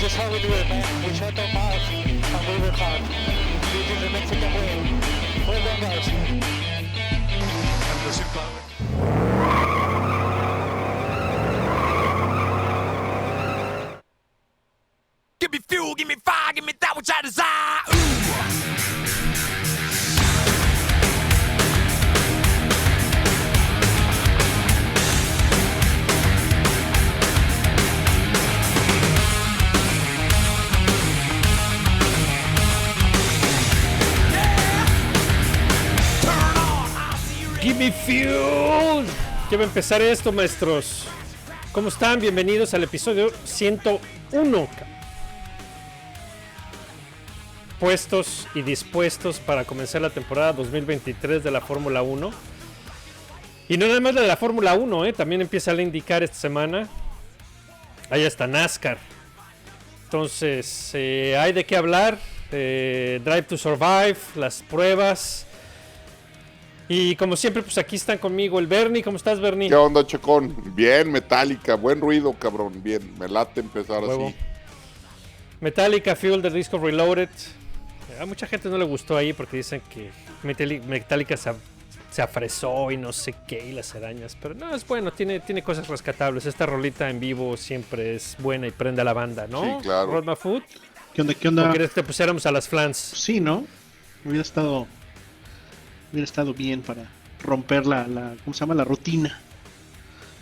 This is how we do it, man. We shut our mouths and we work hard. We do the Mexican way. We're them guys. A empezar esto, maestros. ¿Cómo están? Bienvenidos al episodio 101. Puestos y dispuestos para comenzar la temporada 2023 de la Fórmula 1. Y no nada más la de la Fórmula 1, ¿eh? también empieza a indicar esta semana. Ahí está NASCAR. Entonces, eh, hay de qué hablar. eh, Drive to Survive, las pruebas. Y como siempre, pues aquí están conmigo el Bernie. ¿Cómo estás, Bernie? ¿Qué onda, Chocón? Bien, metálica, buen ruido, cabrón. Bien, me late empezar Huevo. así. Metallica Fuel del disco Reloaded. A mucha gente no le gustó ahí porque dicen que Metallica se, se afresó y no sé qué y las arañas. Pero no, es bueno, tiene, tiene cosas rescatables. Esta rolita en vivo siempre es buena y prende a la banda, ¿no? Sí, claro. Rodma Food. ¿Qué onda? ¿Qué ¿O onda? quieres que te pusiéramos a las flans? Sí, ¿no? Hubiera estado. Hubiera estado bien para romper la, la ¿cómo se llama? La rutina.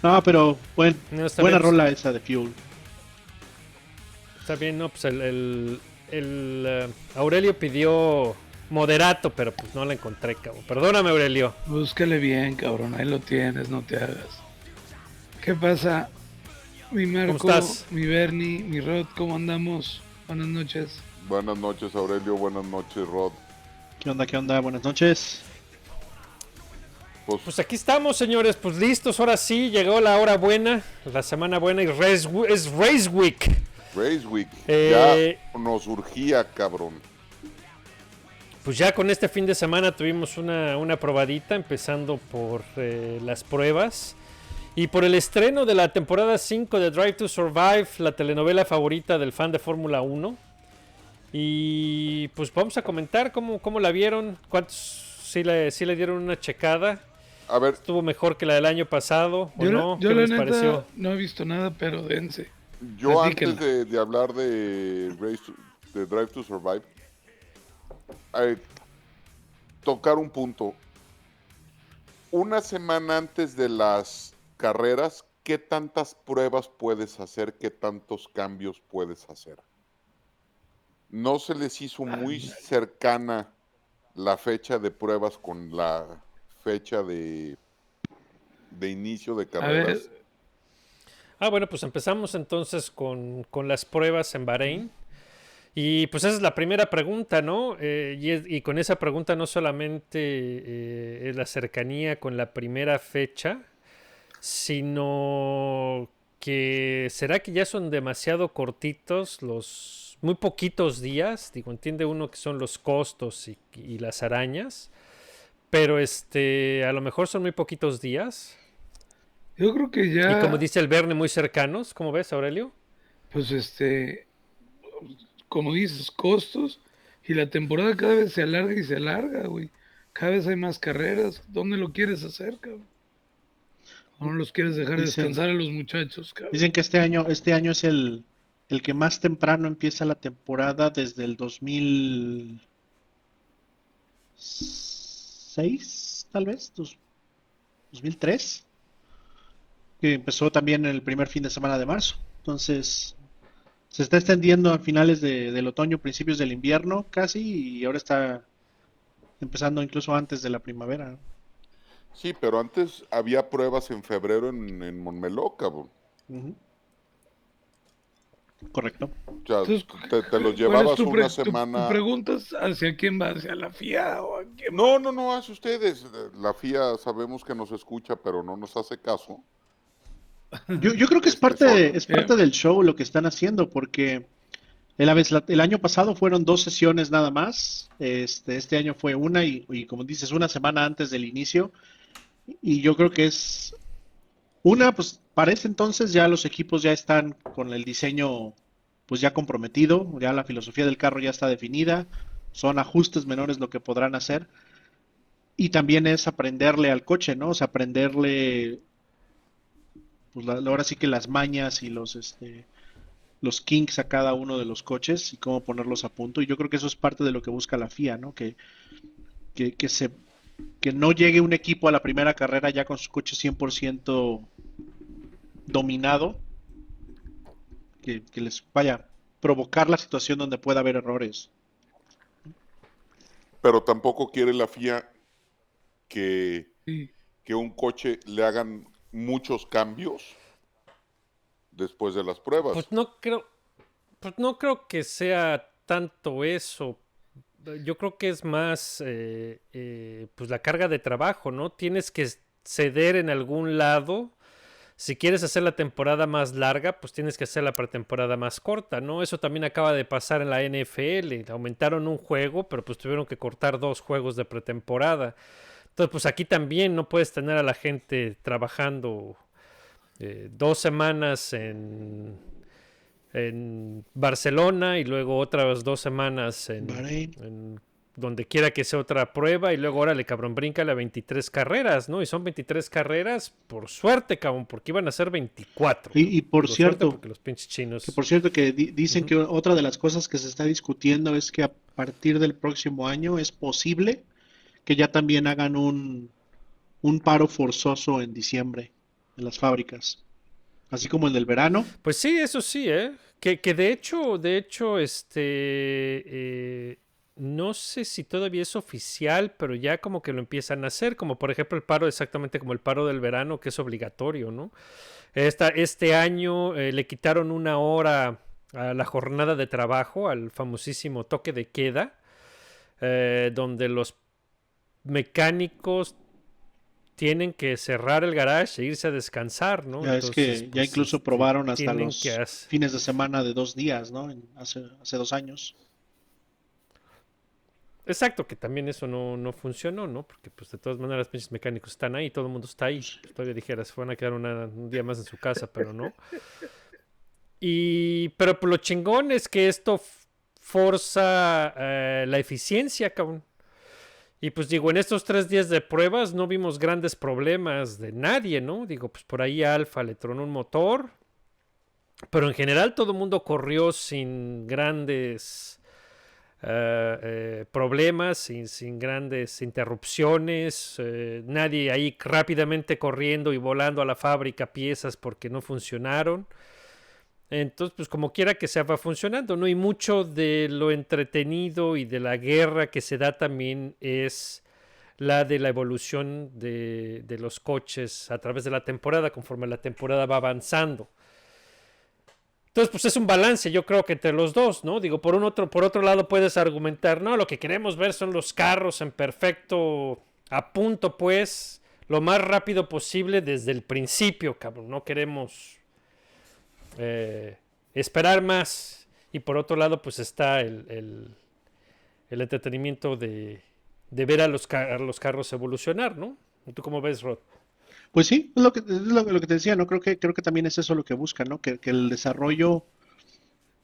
No, pero buen, No, buena bien. rola esa de Fuel. Está bien, no, pues el, el- el, eh, Aurelio pidió moderato, pero pues no la encontré, cabrón. Perdóname, Aurelio. Búscale bien, cabrón. Ahí lo tienes, no te hagas. ¿Qué pasa? Mi Marco, estás? mi Bernie, mi Rod, ¿cómo andamos? Buenas noches. Buenas noches, Aurelio. Buenas noches, Rod. ¿Qué onda? ¿Qué onda? Buenas noches. Pues, Pues aquí estamos, señores, pues listos, ahora sí, llegó la hora buena, la semana buena y Race es Race Week. Race Week. Eh, Ya nos urgía, cabrón. Pues ya con este fin de semana tuvimos una, una probadita, empezando por eh, las pruebas y por el estreno de la temporada 5 de Drive to Survive, la telenovela favorita del fan de Fórmula 1. Y pues vamos a comentar cómo, cómo la vieron, cuántos sí le, sí le dieron una checada, A ver, estuvo mejor que la del año pasado o Yo, no, yo ¿qué la les neta pareció? no he visto nada, pero dense. yo Platíquenla. antes de, de hablar de, Race to- de Drive to Survive, eh, tocar un punto. Una semana antes de las carreras, ¿qué tantas pruebas puedes hacer? ¿Qué tantos cambios puedes hacer? ¿No se les hizo muy cercana la fecha de pruebas con la fecha de, de inicio de carreras? Ah, bueno, pues empezamos entonces con, con las pruebas en Bahrein. Y pues esa es la primera pregunta, ¿no? Eh, y, con esa pregunta no solamente eh, es la cercanía con la primera fecha, sino que será que ya son demasiado cortitos los muy poquitos días. Digo, entiende uno que son los costos y, y las arañas, pero este, a lo mejor son muy poquitos días. yo creo que ya, Y como dice el Verne, muy cercanos. ¿Cómo ves, Aurelio? pues este, como dices, costos y la temporada cada vez se alarga y se alarga, güey. Cada vez hay más carreras. ¿Dónde lo quieres hacer, cabrón? ¿O no los quieres dejar Dicen- descansar a los muchachos, cabrón? Dicen que este año, este año es el, el que más temprano empieza la temporada desde el 2006, tal vez, dos- 2003, que empezó también el primer fin de semana de marzo. Entonces, se está extendiendo a finales de- del otoño, principios del invierno casi, y ahora está empezando incluso antes de la primavera. Sí, pero antes había pruebas en febrero en, en Montmeló, cabrón. Correcto. O sea, Entonces, te, te los ¿cuál es llevabas pre- una tu- tu semana. preguntas hacia quién va? ¿Hacia la FIA o a quién? No, no, no, hace ustedes. La FIA sabemos que nos escucha, pero no nos hace caso. Yo, yo creo que es Este, parte, es parte del show lo que están haciendo, porque el, año pasado fueron dos sesiones nada más, este, este año fue una y, y como dices, una semana antes del inicio, y yo creo que es una, pues para ese entonces ya los equipos ya están con el diseño pues ya comprometido, ya la filosofía del carro ya está definida, son ajustes menores lo que podrán hacer. Y también es aprenderle al coche, ¿no? O sea, aprenderle, pues la- ahora sí que las mañas y los, este, los kinks a cada uno de los coches y cómo ponerlos a punto. Y yo creo que eso es parte de lo que busca la FIA, ¿no? Que, que, que se, que no llegue un equipo a la primera carrera ya con su coche 100% dominado, que, que les vaya provocar la situación donde pueda haber errores. Pero tampoco quiere la FIA que, Sí. que un coche le hagan muchos cambios después de las pruebas. Pues no creo, pues no creo que sea tanto eso. Yo creo que es más eh, eh, pues la carga de trabajo, ¿no? Tienes que ceder en algún lado. Si quieres hacer la temporada más larga, pues tienes que hacer la pretemporada más corta, ¿no? Eso también acaba de pasar en la NFL. Aumentaron un juego, pero pues tuvieron que cortar dos juegos de pretemporada. Entonces, pues aquí también no puedes tener a la gente trabajando eh, dos semanas en, en Barcelona y luego otras dos semanas en, Bahrein. en donde quiera que sea otra prueba y luego órale cabrón, bríncale a 23 carreras, ¿no? Y son 23 carreras, por suerte, cabrón, porque iban a ser 24. Y, y por cierto, porque los pinches chinos... que por cierto que di- dicen que otra de las cosas que se está discutiendo es que a partir del próximo año es posible que ya también hagan un, un paro forzoso en diciembre en las fábricas. Así como el del verano. Pues sí, eso sí, ¿eh? Que, que de hecho, de hecho, este, eh, no sé si todavía es oficial, pero ya como que lo empiezan a hacer, como por ejemplo el paro, exactamente como el paro del verano, que es obligatorio, ¿no? Esta, este año eh, le quitaron una hora a la jornada de trabajo, al famosísimo toque de queda, eh, donde los mecánicos tienen que cerrar el garage e irse a descansar, ¿no? Ya es que ya pues, incluso probaron hasta los que fines de semana de dos días, ¿no? En- hace, hace dos años. Exacto, que también eso no, no funcionó, ¿no? Porque pues de todas maneras los pinches mecánicos están ahí, todo el mundo está ahí. Todavía dijeras, se van a quedar una- un día más en su casa, pero no. Y, pero pues, lo chingón es que esto forza eh, la eficiencia, cabrón. Y pues digo, en estos tres días de pruebas no vimos grandes problemas de nadie, ¿no? Digo, pues por ahí Alfa le tronó un motor. Pero en general todo el mundo corrió sin grandes eh, eh, problemas, sin, sin grandes interrupciones. eh, nadie ahí rápidamente corriendo y volando a la fábrica piezas porque no funcionaron. Entonces, pues como quiera que sea, va funcionando, ¿no? Y mucho de lo entretenido y de la guerra que se da también es la de la evolución de, de los coches a través de la temporada, conforme la temporada va avanzando. Entonces, pues es un balance, yo creo que entre los dos, ¿no? Digo, por un otro, por otro lado puedes argumentar, no, lo que queremos ver son los carros en perfecto, a punto, pues, lo más rápido posible desde el principio, cabrón. No queremos eh, esperar más. Y por otro lado, pues está el, el, entretenimiento de, de ver a los, a los carros evolucionar, ¿no? ¿Tú cómo ves, Rod? Pues sí, es lo que, es lo, que te decía, ¿no? Creo que, creo que también es eso lo que buscan, ¿no? Que, el desarrollo,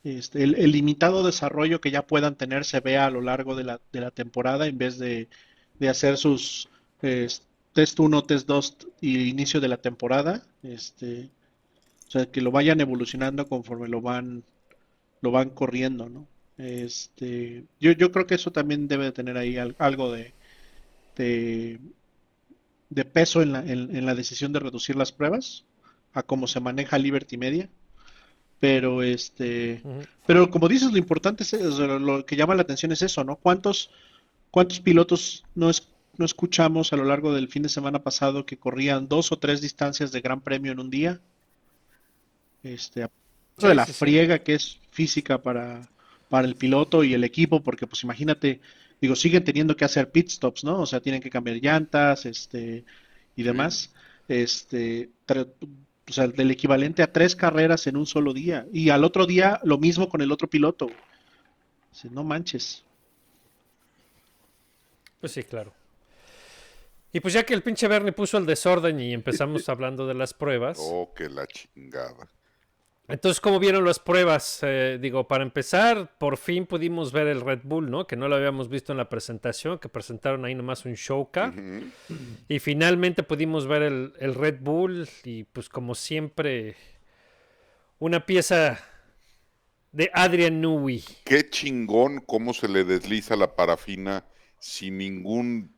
este, el, el limitado desarrollo que ya puedan tener se vea a lo largo de la, de la temporada en vez de, de hacer sus test 1, test 2 y inicio de la temporada. Este, o sea, que lo vayan evolucionando conforme lo van, lo van corriendo, ¿no? Este, yo, yo creo que eso también debe de tener ahí al- algo de, de, de peso en la, en, en la decisión de reducir las pruebas a cómo se maneja Liberty Media. Pero este, pero como dices, lo importante es, es- lo, que llama la atención es eso, ¿no? ¿Cuántos, cuántos pilotos no, es- no escuchamos a lo largo del fin de semana pasado que corrían dos o tres distancias de Gran Premio en un día? Este, Sí, de la sí, sí. friega que es física para, para el piloto y el equipo, porque pues imagínate, digo, siguen teniendo que hacer pit stops, ¿no? O sea, tienen que cambiar llantas, este, y demás. Este, o sea, del equivalente a tres carreras en un solo día. Y al otro día lo mismo con el otro piloto. Dice, no manches. Pues sí, claro. Y pues ya que el pinche Bernie puso el desorden y empezamos hablando de las pruebas, Oh, que la chingada. Entonces, ¿cómo vieron las pruebas? Eh, digo, para empezar, por fin pudimos ver el Red Bull, ¿no? Que no lo habíamos visto en la presentación, que presentaron ahí nomás un showcar. Ujú. Y finalmente pudimos ver el, el Red Bull y pues como siempre, una pieza de Adrian Newey. Qué chingón cómo se le desliza la parafina sin ningún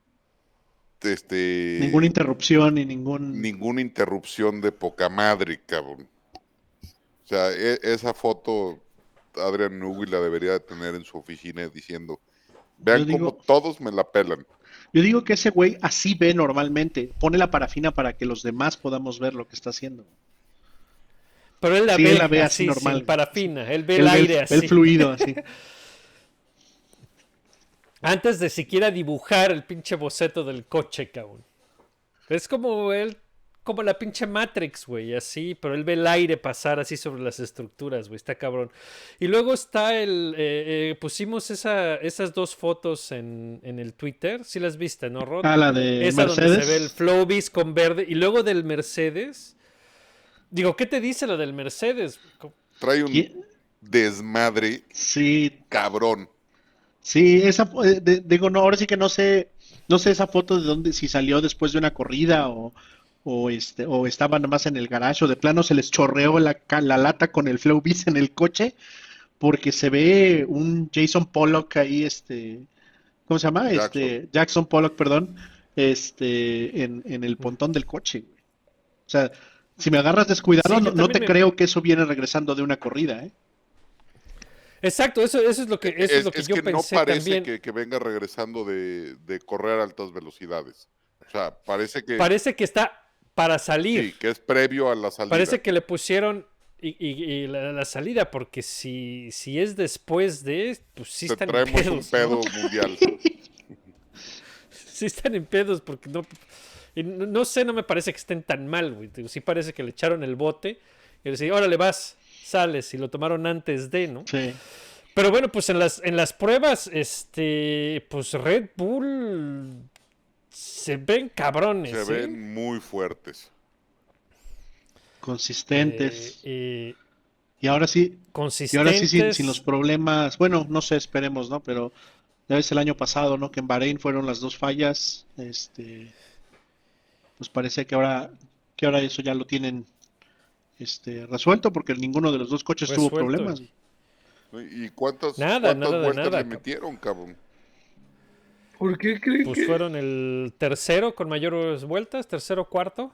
este Ninguna interrupción y ningún... ninguna interrupción de poca madre, cabrón. O sea, e- esa foto Adrian Newey la debería de tener en su oficina diciendo, vean digo- cómo todos me la pelan. Yo digo que ese güey así ve normalmente. Pone la parafina para que los demás podamos ver lo que está haciendo. Pero él la, Sí, ve, él la ve así, así normal. sin parafina. Él ve Él el ve aire el, así. el fluido así. Antes de siquiera dibujar el pinche boceto del coche, cabrón. Es como él, como la pinche Matrix, güey, así, pero él ve el aire pasar así sobre las estructuras, güey, está cabrón. Y luego está el, eh, eh, pusimos esa, esas dos fotos en, en el Twitter, si las viste, ¿no, Rod? Ah, la de Esa donde se ve el Flowbiz con verde, y luego del Mercedes. Digo, ¿qué te dice lo del Mercedes? Trae un desmadre Sí, cabrón. sí, esa, eh, de- digo, no, ahora sí que no sé, no sé esa foto de dónde, si salió después de una corrida o, o este, o estaban nomás en el garaje o de plano se les chorreó la, la lata con el Flowbiz en el coche, porque se ve un Jason Pollock ahí, este, ¿cómo se llama? Jackson. Este, Jackson Pollock, perdón, este, en, en el pontón del coche, güey. O sea, si me agarras descuidado, Sí, no, no te me- creo que eso viene regresando de una corrida, ¿eh? Exacto, eso, eso es lo que, eso es, lo que es yo que no pensé parece también. que, que venga regresando de, de correr a altas velocidades. O sea, parece que, Parece que está para salir. sí, que es previo a la salida. Parece que le pusieron y, y- y la, la salida, porque si, si es después de, pues sí Te están en traemos un pedos. pedo ¿no? mundial. Sí están en pedos porque no, y no, no sé, no me parece que estén tan mal, güey. Sí parece que le echaron el bote y le decían, órale, vas, sales, y lo tomaron antes de, ¿no? Sí. Pero bueno, pues en las, en las pruebas, este, pues Red Bull se ven cabrones. Se ¿eh? ven muy fuertes. Consistentes. Eh, eh, Y ahora sí, y consistentes. ahora sí sin, sin los problemas, bueno, no sé, esperemos, ¿no? Pero ya ves el año pasado, ¿no? Que en Bahrein fueron las dos fallas, este, pues parece que ahora, que ahora eso ya lo tienen, este, resuelto, porque ninguno de los dos coches tuvo problemas. ¿Y cuántas, Nada, cuántas nada vueltas nada, le cabrón. metieron, cabrón? ¿Por qué creen Pues que, fueron el tercero con mayores vueltas, tercero, cuarto.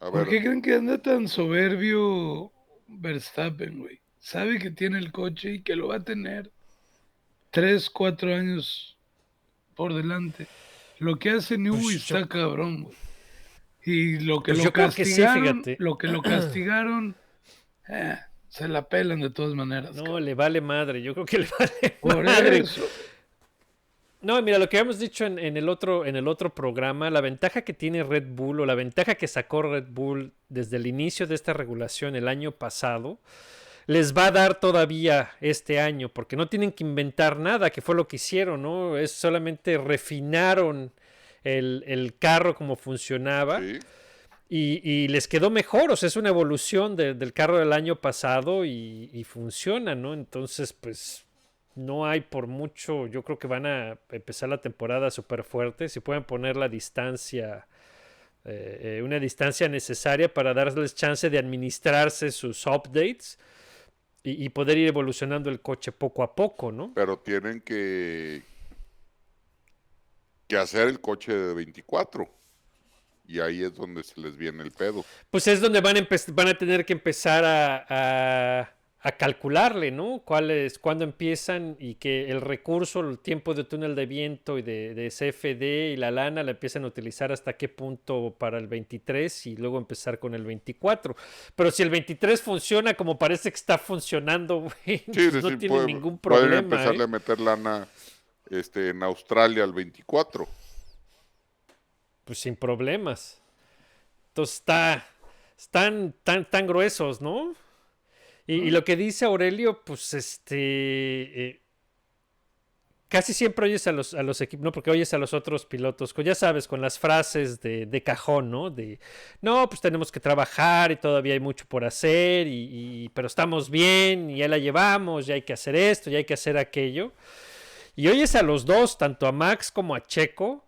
A ¿por qué creen que anda tan soberbio Verstappen, güey? Sabe que tiene el coche y que lo va a tener tres, cuatro años por delante. Lo que hace Newey Pues yo- está cabrón, güey. Y lo que Pues lo que sí, castigaron, lo que lo castigaron, eh, se la pelan de todas maneras. No, cabrón. le vale madre. Yo creo que le vale Por madre. eso. No, mira, lo que habíamos dicho en, en el otro, en el otro programa, la ventaja que tiene Red Bull o la ventaja que sacó Red Bull desde el inicio de esta regulación el año pasado, les va a dar todavía este año, porque no tienen que inventar nada, que fue lo que hicieron, ¿no? Es solamente refinaron el, el carro como funcionaba. sí. Y, y les quedó mejor, o sea, es una evolución de- del carro del año pasado y, y funciona, ¿no? Entonces, pues no hay por mucho, yo creo que van a empezar la temporada súper fuerte, si pueden poner la distancia, eh, eh, una distancia necesaria para darles chance de administrarse sus updates y, y poder ir evolucionando el coche poco a poco, ¿no? Pero tienen que, que hacer el coche de 24. Y ahí es donde se les viene el pedo. Pues es donde van a, van a tener que empezar a, a- a calcularle, ¿no? ¿Cuál es, cuándo empiezan y que el recurso, el tiempo de túnel de viento y de, de CFD y la lana la empiezan a utilizar hasta qué punto para el 23 y luego empezar con el 24. Pero si el 23 funciona como parece que está funcionando, güey, Sí, pues sí, no sí, tiene pueden- ningún Pueden problema. empezarle ¿eh? a meter lana este, en Australia al 24. Pues sin problemas. Entonces está, están tan, tan gruesos, ¿no? Y, y lo que dice Aurelio, pues este, eh, casi siempre oyes a los, a los equipos, no, porque oyes a los otros pilotos, con, ya sabes, con las frases de, de cajón, ¿no? De, no, pues tenemos que trabajar y todavía hay mucho por hacer, y, y- pero estamos bien, y ya la llevamos, ya hay que hacer esto, ya hay que hacer aquello. Y oyes a los dos, tanto a Max como a Checo,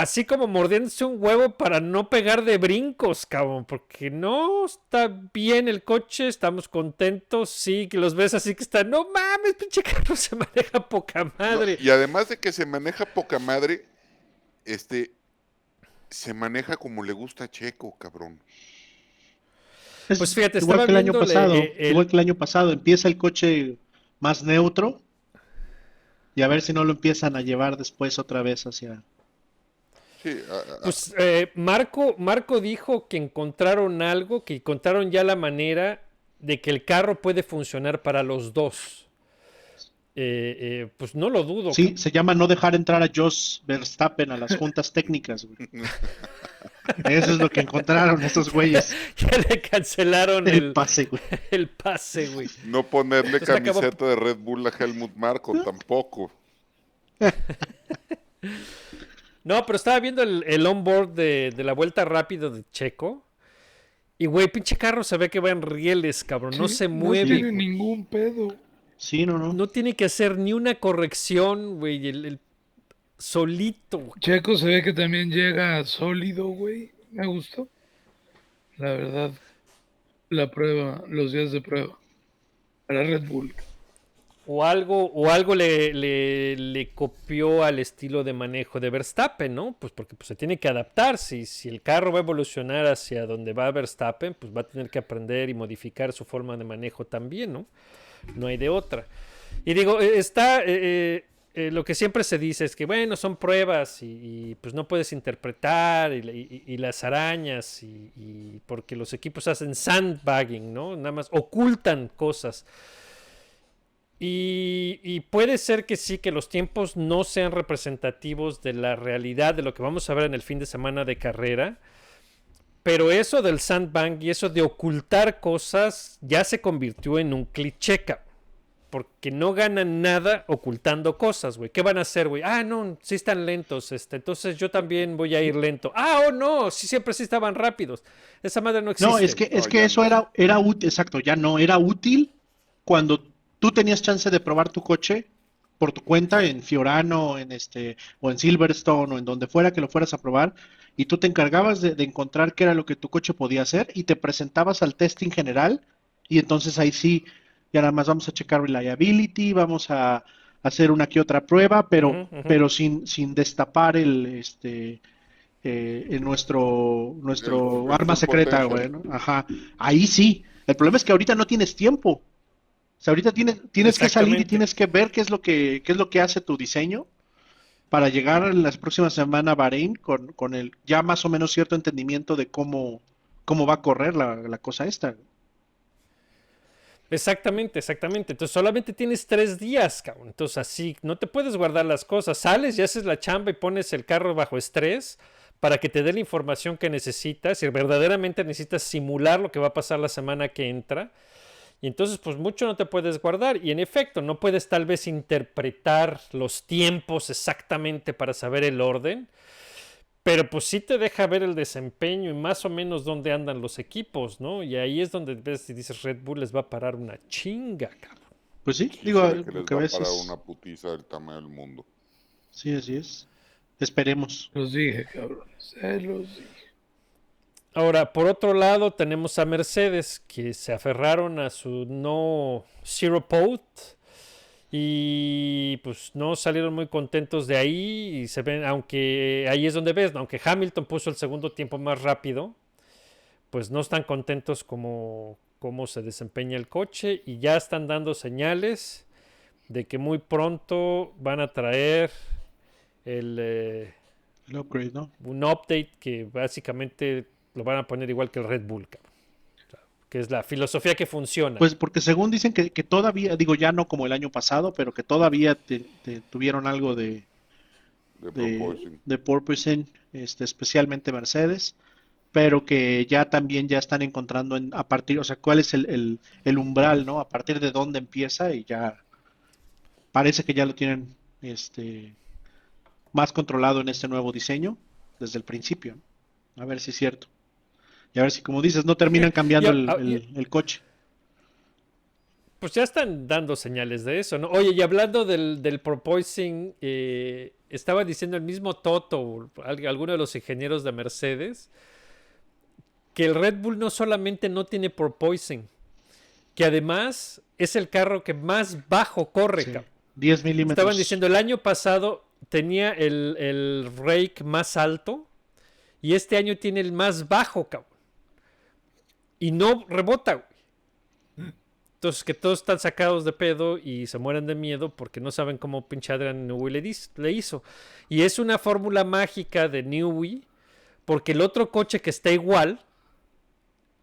así como mordiéndose un huevo para no pegar de brincos, cabrón, porque no está bien el coche, estamos contentos, sí, que los ves así que están, no mames, pinche carro se maneja poca No, madre. y además de que se maneja poca madre, este se maneja como le gusta a Checo, cabrón. Es Pues fíjate, igual que el año pasado, eh, el- igual que el año pasado, empieza el coche más neutro y a ver si no lo empiezan a llevar después otra vez hacia... Sí, a- a- Pues eh, Marco, Marco dijo que encontraron algo, que encontraron ya la manera de que el carro puede funcionar para los dos. Eh, eh, pues no lo dudo. Sí, se llama no dejar entrar a Jos Verstappen a las juntas técnicas, güey. Eso es lo que encontraron esos güeyes. Ya le cancelaron El el, pase, güey. el pase, güey. no ponerle Entonces camiseta de Red Bull a Helmut Marko tampoco. No, pero estaba viendo el, el onboard de, de la vuelta rápido de Checo. Y, güey, pinche carro se ve que va en rieles, cabrón. No se No mueve. tiene ningún pedo. Sí, no, no. No tiene que hacer ni una corrección, güey. El, el solito. güey. Checo se ve que también llega sólido, güey. Me gustó. La verdad. La prueba, los días de prueba. Para Red Bull. O algo, o algo le, le, copió al estilo de manejo de Verstappen, ¿no? Pues porque pues, se tiene que adaptar. Si, el carro va a evolucionar hacia donde va Verstappen, pues va a tener que aprender y modificar su forma de manejo también, ¿no? No hay de otra. Y digo, eh, está. eh, eh, lo que siempre se dice es que, bueno, son pruebas y, pues no puedes interpretar y, y- las arañas y porque los equipos hacen sandbagging, ¿no? Nada más ocultan cosas. Y, y puede ser que sí, que los tiempos no sean representativos de la realidad de lo que vamos a ver en el fin de semana de carrera. Pero eso del sandbag y eso de ocultar cosas ya se convirtió en un cliché. Porque no ganan nada ocultando cosas, güey. ¿Qué van a hacer, güey? Ah, no, sí están lentos, este. Entonces yo también voy a ir lento. Ah, oh, no, sí siempre sí estaban rápidos. Esa madre no existe. No, es que, es No, que eso no. era, era útil, exacto, ya no, era útil cuando tú tenías chance de probar tu coche por tu cuenta en Fiorano, en este, o en Silverstone, o en donde fuera que lo fueras a probar, y tú te encargabas de, de encontrar qué era lo que tu coche podía hacer, y te presentabas al testing general, y entonces ahí sí, ya nada más vamos a checar reliability, vamos a hacer una que otra prueba, pero, pero sin, sin destapar el, este, eh, en nuestro, nuestro El- el arma secreta, güey, ¿no? Ajá. Ahí sí. El problema es que ahorita no tienes tiempo. O sea, ahorita tienes, tienes que salir y tienes que ver qué es lo que, qué es lo que hace tu diseño para llegar en las próximas semanas a Bahrein con, con el ya más o menos cierto entendimiento de cómo, cómo va a correr la, la cosa esta. Exactamente, exactamente. Entonces solamente tienes tres días, cabrón. Entonces así, no te puedes guardar las cosas. Sales y haces la chamba y pones el carro bajo estrés para que te dé la información que necesitas y verdaderamente necesitas simular lo que va a pasar la semana que entra. Y entonces, pues mucho no te puedes guardar. Y en efecto, no puedes tal vez interpretar los tiempos exactamente para saber el orden. Pero pues sí te deja ver el desempeño y más o menos dónde andan los equipos, ¿no? Y ahí es donde ves y dices Red Bull les va a parar una chinga, cabrón. Pues sí, Sí, digo, ve que les que va ves para es- una putiza del tamaño del mundo. Sí, así es. Esperemos. Los dije, cabrones. Se los dije. Ahora, por otro lado, tenemos a Mercedes que se aferraron a su no Zero Pot y pues no salieron muy contentos de ahí y se ven, aunque ahí es donde ves, ¿no? aunque Hamilton puso el segundo tiempo más rápido, pues no están contentos como cómo se desempeña el coche y ya están dando señales de que muy pronto van a traer el eh, El upgrade, ¿no? un update que básicamente lo van a poner igual que el Red Bull, cabrón. O sea, que es la filosofía que funciona. Pues porque según dicen que, que todavía, digo ya no como el año pasado, pero que todavía te- te tuvieron algo de, De de porpoising, este, especialmente Mercedes, pero que ya también ya están encontrando en- a partir, o sea, cuál es el, el- el umbral, ¿no? A partir de dónde empieza y ya parece que ya lo tienen este, más controlado en este nuevo diseño desde el principio. A ver si es cierto. Y a ver si, como dices, no terminan cambiando el, ah, el- el coche. Pues ya están dando señales de eso, ¿no? Oye, y hablando del, del porpoising, eh, estaba diciendo el mismo Toto, al- alguno de los ingenieros de Mercedes, que el Red Bull no solamente no tiene porpoising, que además es el carro que más bajo corre, Sí, cabrón. 10 milímetros. Estaban diciendo, el año pasado tenía el, el rake más alto y este año tiene el más bajo, cabrón. Y no rebota, güey. Entonces, que todos están sacados de pedo y se mueren de miedo porque no saben cómo pinche Adrian Newey le, hizo. Y es una fórmula mágica de Newey porque el otro coche que está igual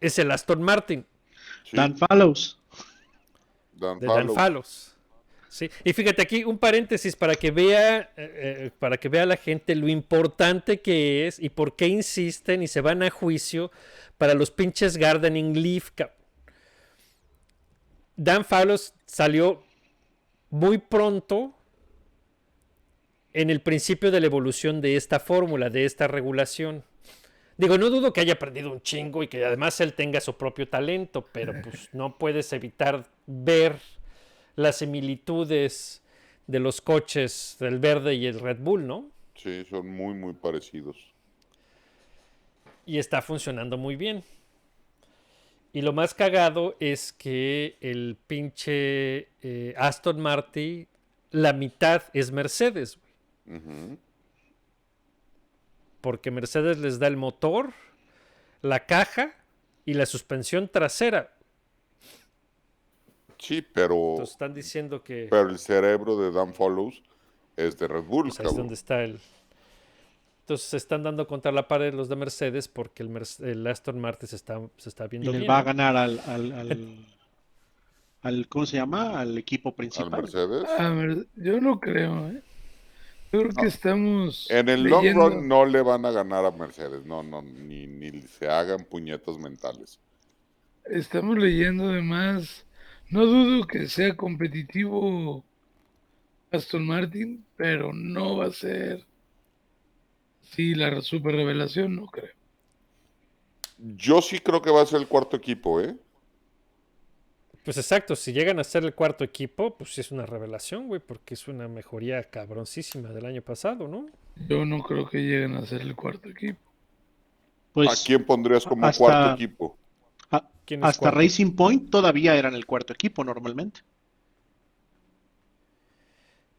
es el Aston Martin Sí, Dan Fallows. Dan de Dan. Fallows. Sí. Y fíjate aquí un paréntesis para que vea eh, eh, para que vea la gente lo importante que es y por qué insisten y se van a juicio para los pinches gardening leaf. Dan Fallows salió muy pronto en el principio de la evolución de esta fórmula, de esta regulación. Digo, no dudo que haya aprendido un chingo y que además él tenga su propio talento, pero pues no puedes evitar ver las similitudes de los coches del verde y el Red Bull, ¿no? Sí, son muy, muy parecidos. Y está funcionando muy bien. Y lo más cagado es que el pinche eh, Aston Martin, la mitad es Mercedes, güey. Porque Mercedes les da el motor, la caja y la suspensión trasera. Sí, pero, Entonces están diciendo que pero el cerebro de Dan Follows es de Red Bull, pues, ahí es donde está el. Entonces se están dando contra la pared los de Mercedes porque el, Merce- el Aston Martin se está, se está Y viendo les bien. va a ganar al, al, al, al- ¿cómo se llama? Al equipo Al principal. Mercedes. A ver, yo no creo, ¿eh? Yo creo que estamos. En el long run no le van a ganar a Mercedes, no, no, ni, ni se hagan puñetas mentales. Estamos leyendo de más. No dudo que sea competitivo Aston Martin, pero no va a ser. Sí, la super revelación, no creo. Yo sí creo que va a ser el cuarto equipo, ¿eh? Pues exacto, si llegan a ser el cuarto equipo, pues sí es una revelación, güey, porque es una mejoría cabroncísima del año pasado, ¿no? Yo no creo que lleguen a ser el cuarto equipo. Pues ¿A quién pondrías como hasta- cuarto equipo? a- ¿Quién es hasta cuarto? Racing Point todavía eran el cuarto equipo normalmente.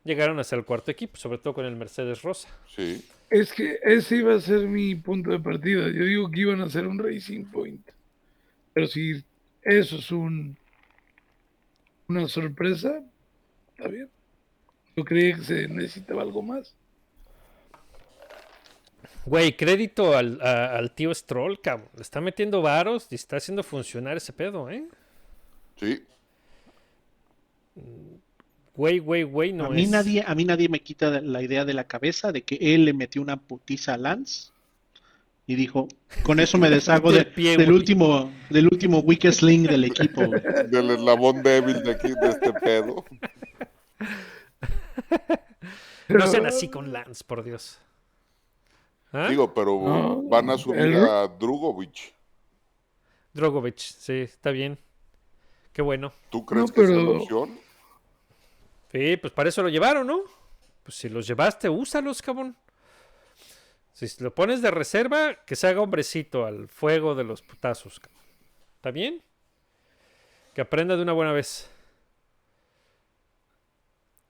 Llegaron a ser el cuarto equipo, sobre todo con el Mercedes Rosa. Sí. Es que ese iba a ser mi punto de partida. Yo digo que iban a ser un Racing Point. Pero si eso es un una sorpresa, está bien. Yo creía que se necesitaba algo más. Güey, crédito al, a- al tío Stroll, cabrón. Le está metiendo varos y está haciendo funcionar ese pedo, ¿eh? Sí. Güey, güey, güey, no a mí es. nadie, a mí nadie me quita la idea de la cabeza de que él le metió una putiza a Lance y dijo, con eso me deshago de- pie, del güey. último, del último weakest link del equipo. güey". Del eslabón débil de aquí, de este pedo. No sean así con Lance, por Dios. ¿Ah? Digo, pero No, van a subir el- a Drugovic. Drogovic, sí, está bien. Qué bueno. ¿Tú crees No, que es opción? Sí, pues para eso lo llevaron, ¿no? Pues si los llevaste, úsalos, cabrón. Si lo pones de reserva, que se haga hombrecito al fuego de los putazos. cabrón. ¿Está bien? Que aprenda de una buena vez.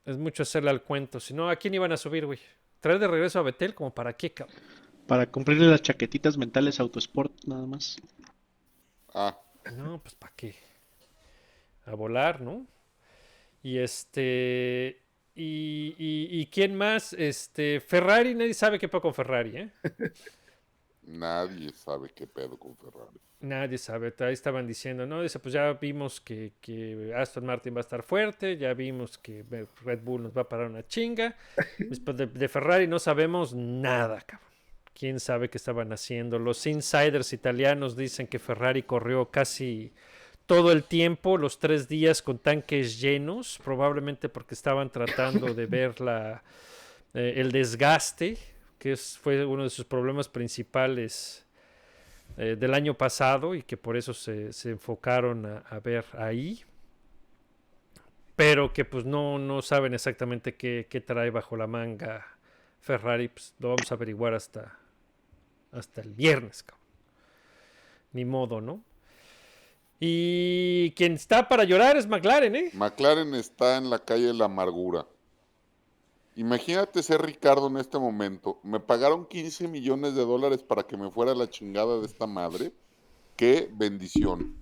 Es mucho hacerle al cuento. Si no, ¿a quién iban a subir, güey? Traer de regreso a Betel, como para qué, cabrón. Para cumplirle las chaquetitas mentales a Autosport, nada más. Ah, No, pues para qué. A volar, ¿no? Y este. Y, y, y quién más? Este. Ferrari, nadie sabe qué pasa con Ferrari, ¿eh? nadie sabe qué pedo con Ferrari. Nadie sabe. Ahí estaban diciendo, ¿no? Dice, pues ya vimos que, que Aston Martin va a estar fuerte, ya vimos que Red Bull nos va a parar una chinga. Después de, de Ferrari no sabemos nada, cabrón. ¿Quién sabe qué estaban haciendo? Los insiders italianos dicen que Ferrari corrió casi todo el tiempo, los tres días con tanques llenos, probablemente porque estaban tratando de ver la, eh, el desgaste, que fue uno de sus problemas principales eh, del año pasado y que por eso se, se enfocaron a, a ver ahí pero que pues no, no saben exactamente qué, qué trae bajo la manga Ferrari, pues lo vamos a averiguar hasta, hasta el viernes, cabrón. Ni modo, ¿no? Y quien está para llorar es McLaren, ¿eh? McLaren está en la calle de la amargura. Imagínate ser Ricardo en este momento. Me pagaron 15 millones de dólares para que me fuera la chingada de esta madre. Qué bendición.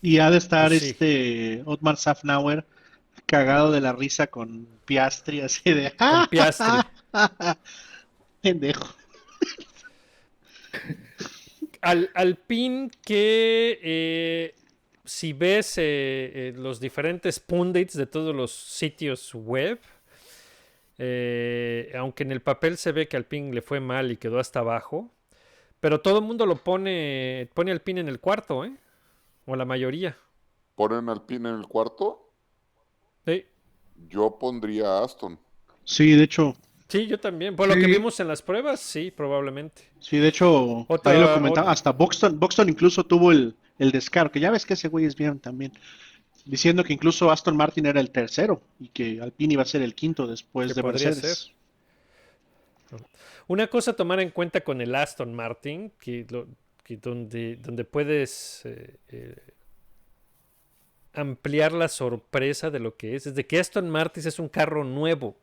Y ha de estar Pues sí. este Otmar Safnauer cagado de la risa con Piastri, así de Con Piastri. Pendejo. Al, Alpine que eh, si ves eh, eh, los diferentes pundits de todos los sitios web, eh, aunque en el papel se ve que Alpine le fue mal y quedó hasta abajo, pero todo el mundo lo pone, pone Alpine en el cuarto, ¿eh? O la mayoría. ¿Ponen al pin en el cuarto? Sí, Yo pondría a Aston. Sí, de hecho, Sí, yo también. Por lo que vimos en las pruebas, sí, probablemente. sí, de hecho, Otra- ahí lo comentaba, hasta Buxton incluso tuvo el, el descaro, que ya ves que ese güey es bien también, diciendo que incluso Aston Martin era el tercero y que Alpine iba a ser el quinto después de Mercedes. Una cosa a tomar en cuenta con el Aston Martin, que, lo- que donde, donde puedes eh, eh, ampliar la sorpresa de lo que es, es de que Aston Martin es un carro nuevo.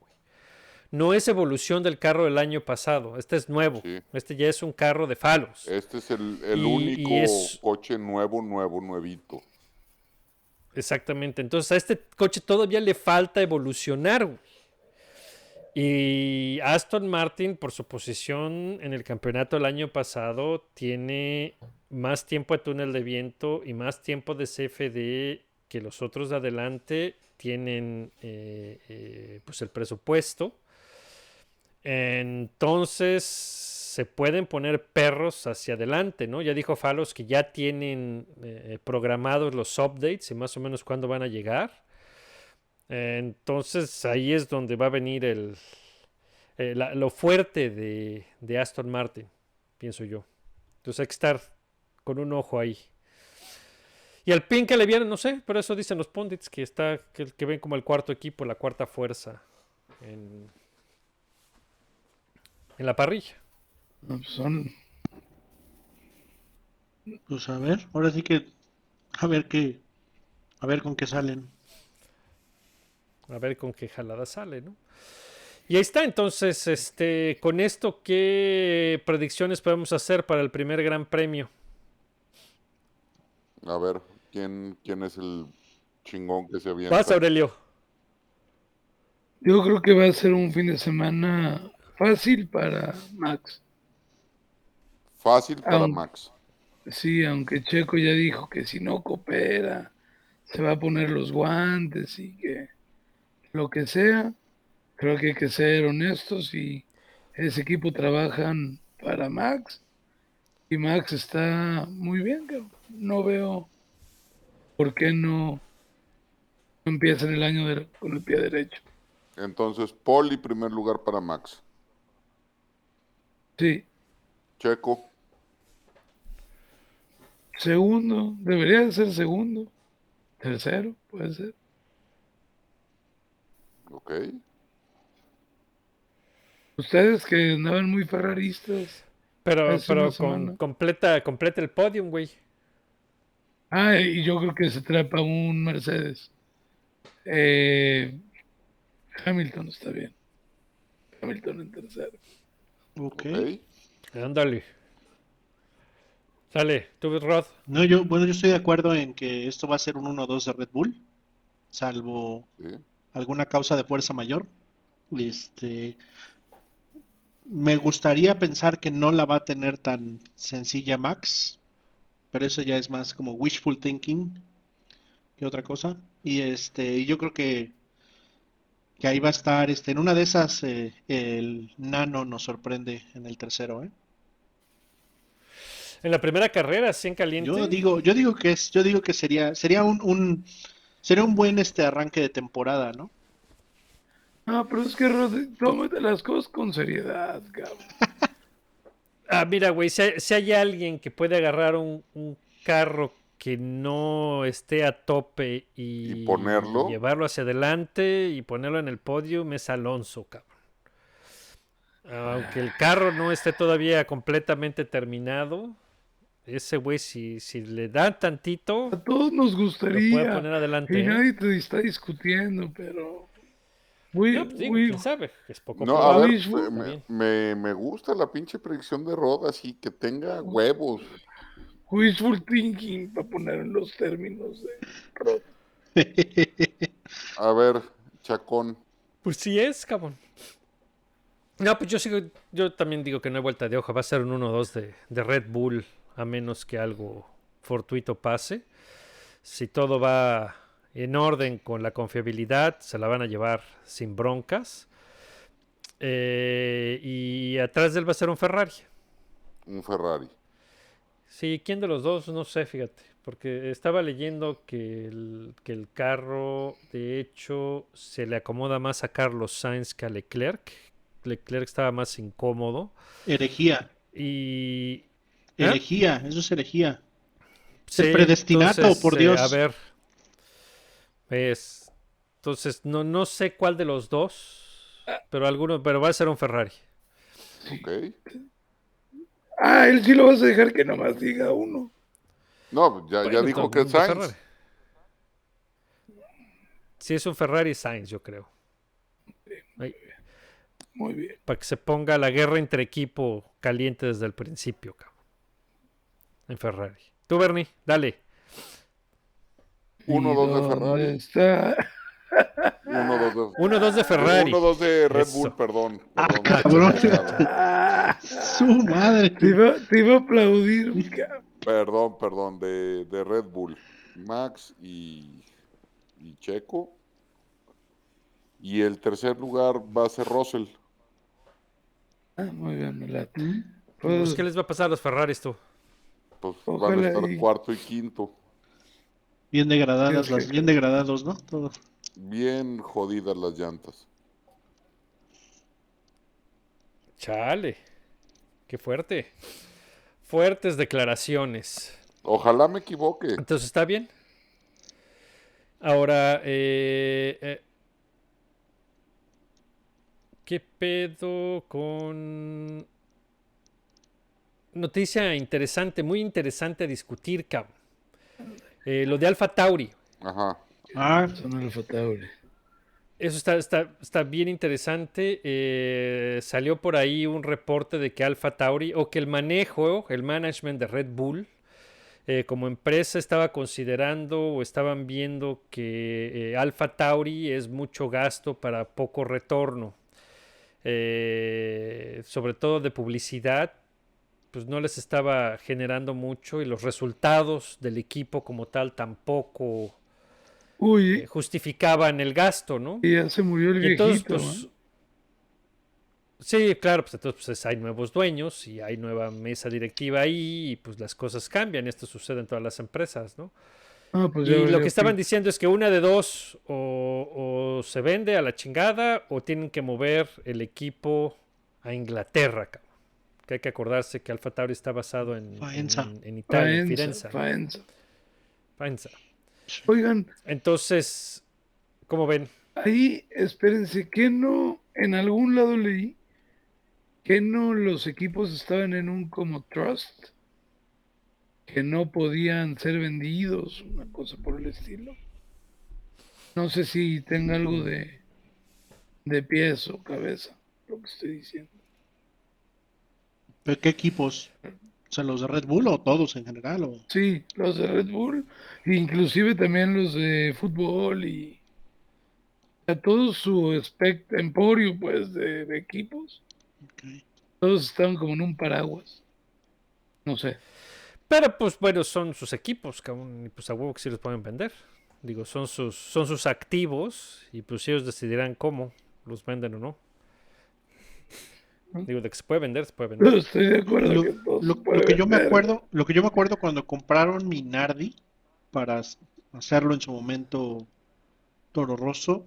No es evolución del carro del año pasado, este es nuevo. Sí. Este ya es un carro de falos. Este es el, el Y- y único es- coche nuevo, nuevo, nuevito. Exactamente. Entonces a este coche todavía le falta evolucionar. güey. Y Aston Martin, por su posición en el campeonato el año pasado, tiene más tiempo de túnel de viento y más tiempo de CFD que los otros de adelante tienen eh, eh, pues el presupuesto. Entonces se pueden poner perros hacia adelante, ¿no? Ya dijo Falos que ya tienen eh, programados los updates y más o menos cuándo van a llegar. Entonces ahí es donde va a venir el, eh, lo fuerte de, de Aston Martin, pienso yo. Entonces hay que estar con un ojo ahí. Y al pin que le viene, no sé, pero eso dicen los pundits, que está, que, que ven como el cuarto equipo, la cuarta fuerza en, en la parrilla. No, pues son, Pues a ver, ahora sí que, a ver qué, a ver con qué salen. A ver con qué jalada sale, ¿no? Y ahí está, entonces, este, con esto, ¿qué predicciones podemos hacer para el primer gran premio? A ver, ¿quién, quién es el chingón que se avienta? Vas, Aurelio. yo creo que va a ser un fin de semana fácil para Max. Fácil para Max. Sí, aunque Checo ya dijo que si no coopera, se va a poner los guantes y que lo que sea, creo que hay que ser honestos y ese equipo trabajan para Max y Max está muy bien, no veo por qué no, no empieza en el año de- con el pie derecho. Entonces, Poli, primer lugar para Max. Sí, Checo, segundo, debería de ser segundo, tercero, puede ser. ok. Ustedes que andaban muy ferraristas. Pero, pero con, completa, completa el podium, güey. Ah, y yo creo que se trepa un Mercedes. Eh, Hamilton está bien. Hamilton en tercero. Ok. Ándale. Sale, tú, Rod. No, yo, bueno, yo estoy de acuerdo en que esto va a ser un 1-2 de Red Bull, salvo sí. alguna causa de fuerza mayor. Este, me gustaría pensar que no la va a tener tan sencilla Max, pero eso ya es más como wishful thinking que otra cosa. Y este, y yo creo que, que ahí va a estar, este, en una de esas eh, el Nano nos sorprende en el tercero, ¿eh? En la primera carrera, así en caliente. Yo digo, yo digo que es, yo digo que sería, sería un, un sería un buen este arranque de temporada, ¿no? No, pero es que tómate las cosas con seriedad, cabrón. Ah, mira, güey, si, hay- si hay alguien que puede agarrar un, un carro que no esté a tope y, Y ponerlo. llevarlo hacia adelante y ponerlo en el podio, es Alonso, cabrón. Aunque el carro no esté todavía completamente terminado, ese güey, si, si le da tantito, A todos nos lo puede gustaría. poner adelante. Y ¿eh? nadie te está discutiendo, pero. Muy, No, pues digo, muy- quién sabe, es poco No, a ver, Wishful. me, me- me gusta la pinche predicción de Rod, así que tenga huevos. Wishful thinking, para poner en los términos de. Rod. A ver, Chacón. Pues sí es, cabrón. No, pues yo sigo, yo también digo que no hay vuelta de hoja. Va a ser un 1-2 de, de Red Bull, a menos que algo fortuito pase. Si todo va en orden con la confiabilidad, se la van a llevar sin broncas. Eh, y atrás de él va a ser un Ferrari. Un Ferrari. Sí, ¿quién de los dos? No sé, fíjate. Porque estaba leyendo que el, que el carro, de hecho, se le acomoda más a Carlos Sainz que a Leclerc. Leclerc estaba más incómodo. herejía, Y. ¿Eh? herejía, eso es herejía. El Sí, predestinato, por eh, Dios. a ver. Es, entonces, no, no sé cuál de los dos. Pero alguno, pero va a ser un Ferrari. Ok. Ah, él sí lo vas a dejar que nomás diga uno. No, ya, ya dijo que es un Sainz. Ferrari. Sí, es un Ferrari Sainz, yo creo. Ahí. Muy bien. para que se ponga la guerra entre equipo caliente desde el principio, cabrón. En Ferrari. Tú, Bernie, dale. Uno, ¿Y dos de Ferrari. Está? Uno, dos de... 1-2 de Ferrari. Uno, dos de Red Eso. Bull, perdón. Ah, perdón, cabrón. Ah, Su madre. te, iba, te iba a aplaudir, mi cabrón. Perdón, perdón, de, de Red Bull. Max y, y Checo. Y el tercer lugar va a ser Russell. Ah, muy bien, me late. ¿Mm? Pues, Pues, ¿Qué les va a pasar a los Ferraris tú? Pues van a Ojalá estar y- cuarto y quinto. Bien degradadas, las, bien degradados, ¿no? Todo. Bien jodidas las llantas. Chale. Qué fuerte. Fuertes declaraciones. Ojalá me equivoque. Entonces, ¿está bien? Ahora, eh, eh, ¿qué pedo con... Noticia interesante, muy interesante a discutir, cabrón. Eh, lo de Alfa Tauri. Ajá. Ah, son Alfa Tauri. Eso está, está, está bien interesante. Eh, salió por ahí un reporte de que Alfa Tauri, o que el manejo, el management de Red Bull, eh, como empresa estaba considerando o estaban viendo que eh, Alfa Tauri es mucho gasto para poco retorno. Eh, sobre todo de publicidad, pues no les estaba generando mucho y los resultados del equipo como tal tampoco Uy, eh, justificaban el gasto, ¿no? y ya se murió el Y entonces, viejito. pues, sí, claro, pues entonces pues, hay nuevos dueños y hay nueva mesa directiva ahí y pues las cosas cambian. Esto sucede en todas las empresas, ¿no? Ah, pues y ya lo que estaban diciendo es que una de dos o, o se vende a la chingada o tienen que mover el equipo a Inglaterra, cabrón. Que hay que acordarse que Alfa Tauri está basado en, Faenza. en, en Italia, en Faenza, Firenze. Faenza. Faenza. Oigan, Entonces, ¿cómo ven? ahí, espérense, que no, en algún lado leí que no los equipos estaban en un como trust, que no podían ser vendidos, una cosa por el estilo. No sé si tenga algo de, de pies o cabeza, lo que estoy diciendo. ¿pero qué equipos? O sea, los de Red Bull o todos en general. O... Sí, los de Red Bull, inclusive también los de fútbol y a todo su espect emporio pues de, de equipos, todos estaban como en un paraguas. No sé. Pero pues bueno, son sus equipos, cabrón, y pues a huevo que sí los pueden vender. Digo, son sus, son sus activos y pues ellos decidirán cómo los venden o no. Digo, de que se puede vender, se puede vender. Estoy de acuerdo Lo, que lo- lo yo me acuerdo, lo que yo me acuerdo cuando compraron Minardi para s- hacerlo en su momento Toro Rosso,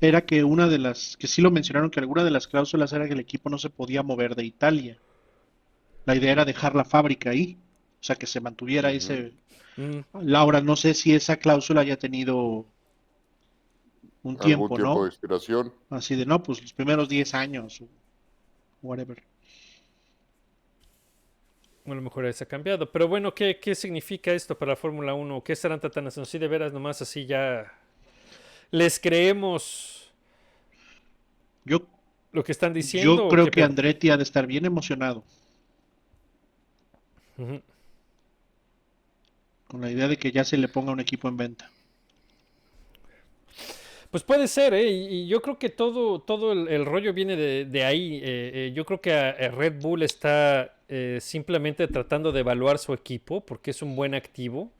era que una de las, que sí lo mencionaron, que alguna de las cláusulas era que el equipo no se podía mover de Italia. La idea era dejar la fábrica ahí, o sea, que se mantuviera ese. Mm, Laura, no sé si esa cláusula haya tenido un Algún tiempo, tiempo ¿no? de expiración. Así de, no, pues los primeros 10 años, whatever. A lo mejor se ha cambiado. Pero bueno, ¿qué, qué significa esto para la Fórmula 1? ¿Qué tratando de hacer? Sí, de veras, nomás así ya les creemos Yo, lo que están diciendo. yo creo que? Andretti ha de estar bien emocionado con la idea de que ya se le ponga un equipo en venta. Pues puede ser, ¿eh? Y, yo creo que todo, todo el, rollo viene de, ahí. Eh, eh, yo creo que a Red Bull está eh, simplemente tratando de evaluar su equipo porque es un buen activo.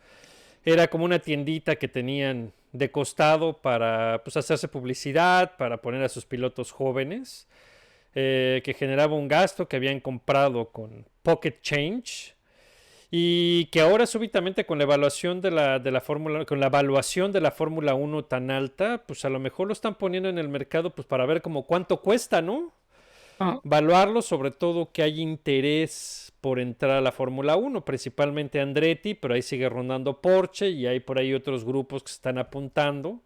Era como una tiendita que tenían de costado para pues, hacerse publicidad, para poner a sus pilotos jóvenes, eh, que generaba un gasto que habían comprado con Pocket Change. Y que ahora súbitamente con la evaluación de la, de la Fórmula, con la evaluación de la Fórmula 1 tan alta, pues a lo mejor lo están poniendo en el mercado pues para ver como cuánto cuesta, ¿no? Valuarlo, sobre todo que hay interés por entrar a la Fórmula 1, principalmente Andretti, pero ahí sigue rondando Porsche y hay por ahí otros grupos que se están apuntando.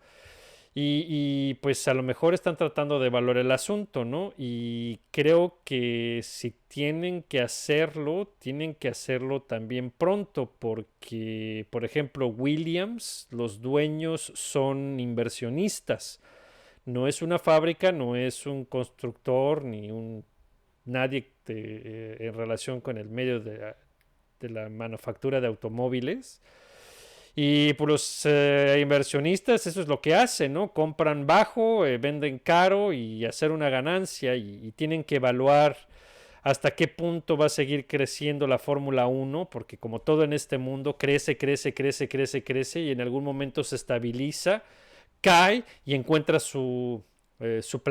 Y, y, pues a lo mejor están tratando de evaluar el asunto, ¿no? Y creo que si tienen que hacerlo, tienen que hacerlo también pronto, porque, por ejemplo, Williams, los dueños son inversionistas. No es una fábrica, no es un constructor, ni un nadie eh, en relación con el medio de la manufactura de automóviles. Y por los eh, inversionistas eso es lo que hacen, ¿no? Compran bajo, eh, venden caro y hacer una ganancia y, tienen que evaluar hasta qué punto va a seguir creciendo la Fórmula 1, porque como todo en este mundo crece, crece, crece, crece, crece y en algún momento se estabiliza, cae y encuentra su, eh, su.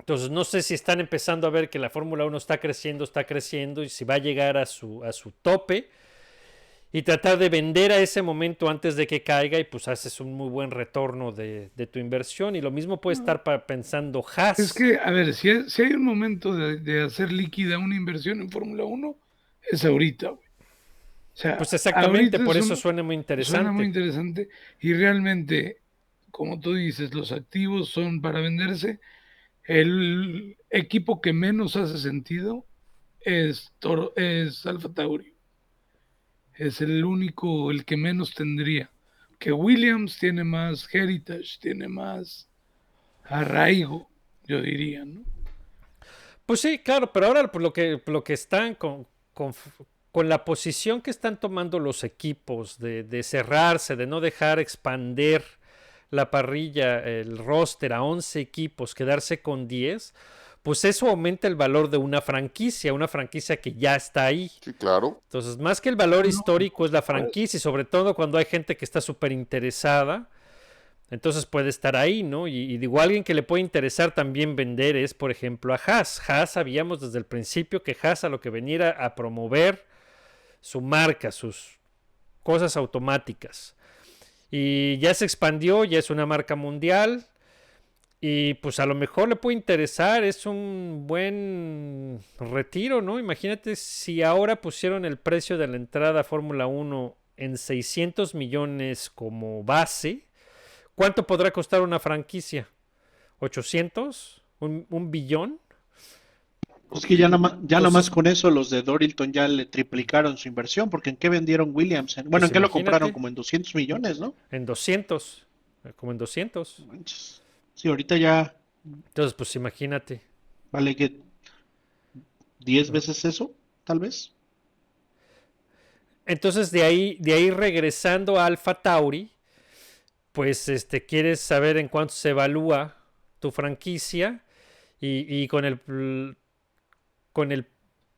Entonces no sé si están empezando a ver que la Fórmula 1 está creciendo, está creciendo y si va a llegar a su, a su tope y tratar de vender a ese momento antes de que caiga y pues haces un muy buen retorno de, de tu inversión y lo mismo puede estar pensando Haas. es que, a ver, si hay, si hay un momento de, de hacer líquida una inversión en Fórmula 1, es ahorita, güey. O sea, Pues exactamente, por es eso un- suena muy interesante. Suena muy interesante y realmente, como tú dices, los activos son para venderse. El equipo que menos hace sentido es, Toro, es Alfa Tauri. Es el único, el que menos tendría. Que Williams tiene más heritage, tiene más arraigo, yo diría, ¿no? Pues sí, claro, pero ahora por lo que, lo que están con, con, con la posición que están tomando los equipos de, de cerrarse, de no dejar expander la parrilla, el roster a 11 equipos, quedarse con 10, pues eso aumenta el valor de una franquicia, una franquicia que ya está ahí. Sí, claro. Entonces, más que el valor histórico es la franquicia y sobre todo cuando hay gente que está súper interesada, entonces puede estar ahí, ¿no? Y, y digo, alguien que le puede interesar también vender es, por ejemplo, a Haas. Haas sabíamos desde el principio que Haas a lo que venía era a promover su marca, sus cosas automáticas. Y ya se expandió, ya es una marca mundial. Y pues a lo mejor le puede interesar, es un buen retiro, ¿no? Imagínate si ahora pusieron el precio de la entrada a Fórmula 1 en 600 millones como base, ¿cuánto podrá costar una franquicia? ¿800? ¿Un, un billón? Es que ya nada más, ya nada Entonces- más con eso los de Dorilton ya le triplicaron su inversión, porque ¿en qué vendieron Williams? En- Bueno, Pues ¿en qué lo compraron? Como en 200 millones, ¿no? En 200, eh, como en 200. Manches. Sí, ahorita ya Entonces, pues imagínate. vale que 10 veces eso, tal vez. Entonces, de ahí, de ahí regresando a Alpha Tauri, pues este, quieres saber en cuánto se evalúa tu franquicia y, y con el con el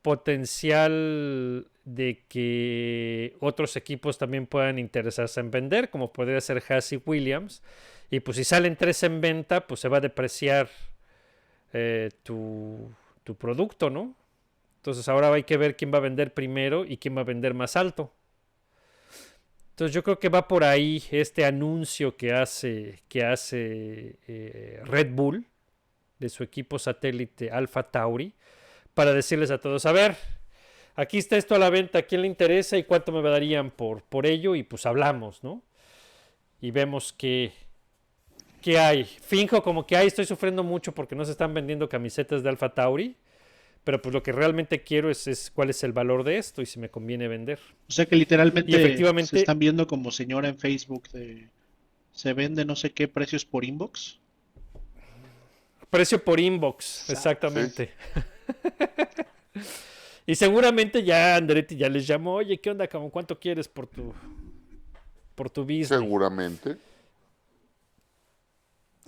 potencial de que otros equipos también puedan interesarse en vender, como podría ser Haas y Williams. Y pues si salen tres en venta, pues se va a depreciar eh, tu, tu producto, ¿no? Entonces ahora hay que ver quién va a vender primero y quién va a vender más alto. Entonces yo creo que va por ahí este anuncio que hace, que hace eh, Red Bull de su equipo satélite Alpha Tauri para decirles a todos, a ver, aquí está esto a la venta, ¿a quién le interesa y cuánto me darían por, por ello? Y pues hablamos, ¿no? Y vemos que, que hay. Finjo como que hay, estoy sufriendo mucho porque no se están vendiendo camisetas de Alpha Tauri. Pero pues lo que realmente quiero es, es cuál es el valor de esto y si me conviene vender. O sea que literalmente Y efectivamente- se están viendo como señora en Facebook de se vende no sé qué precios por inbox. Precio por inbox, exactamente. y seguramente ya Andretti ya les llamó, oye, ¿qué onda? cabrón? ¿Cuánto quieres por tu por tu business? Seguramente.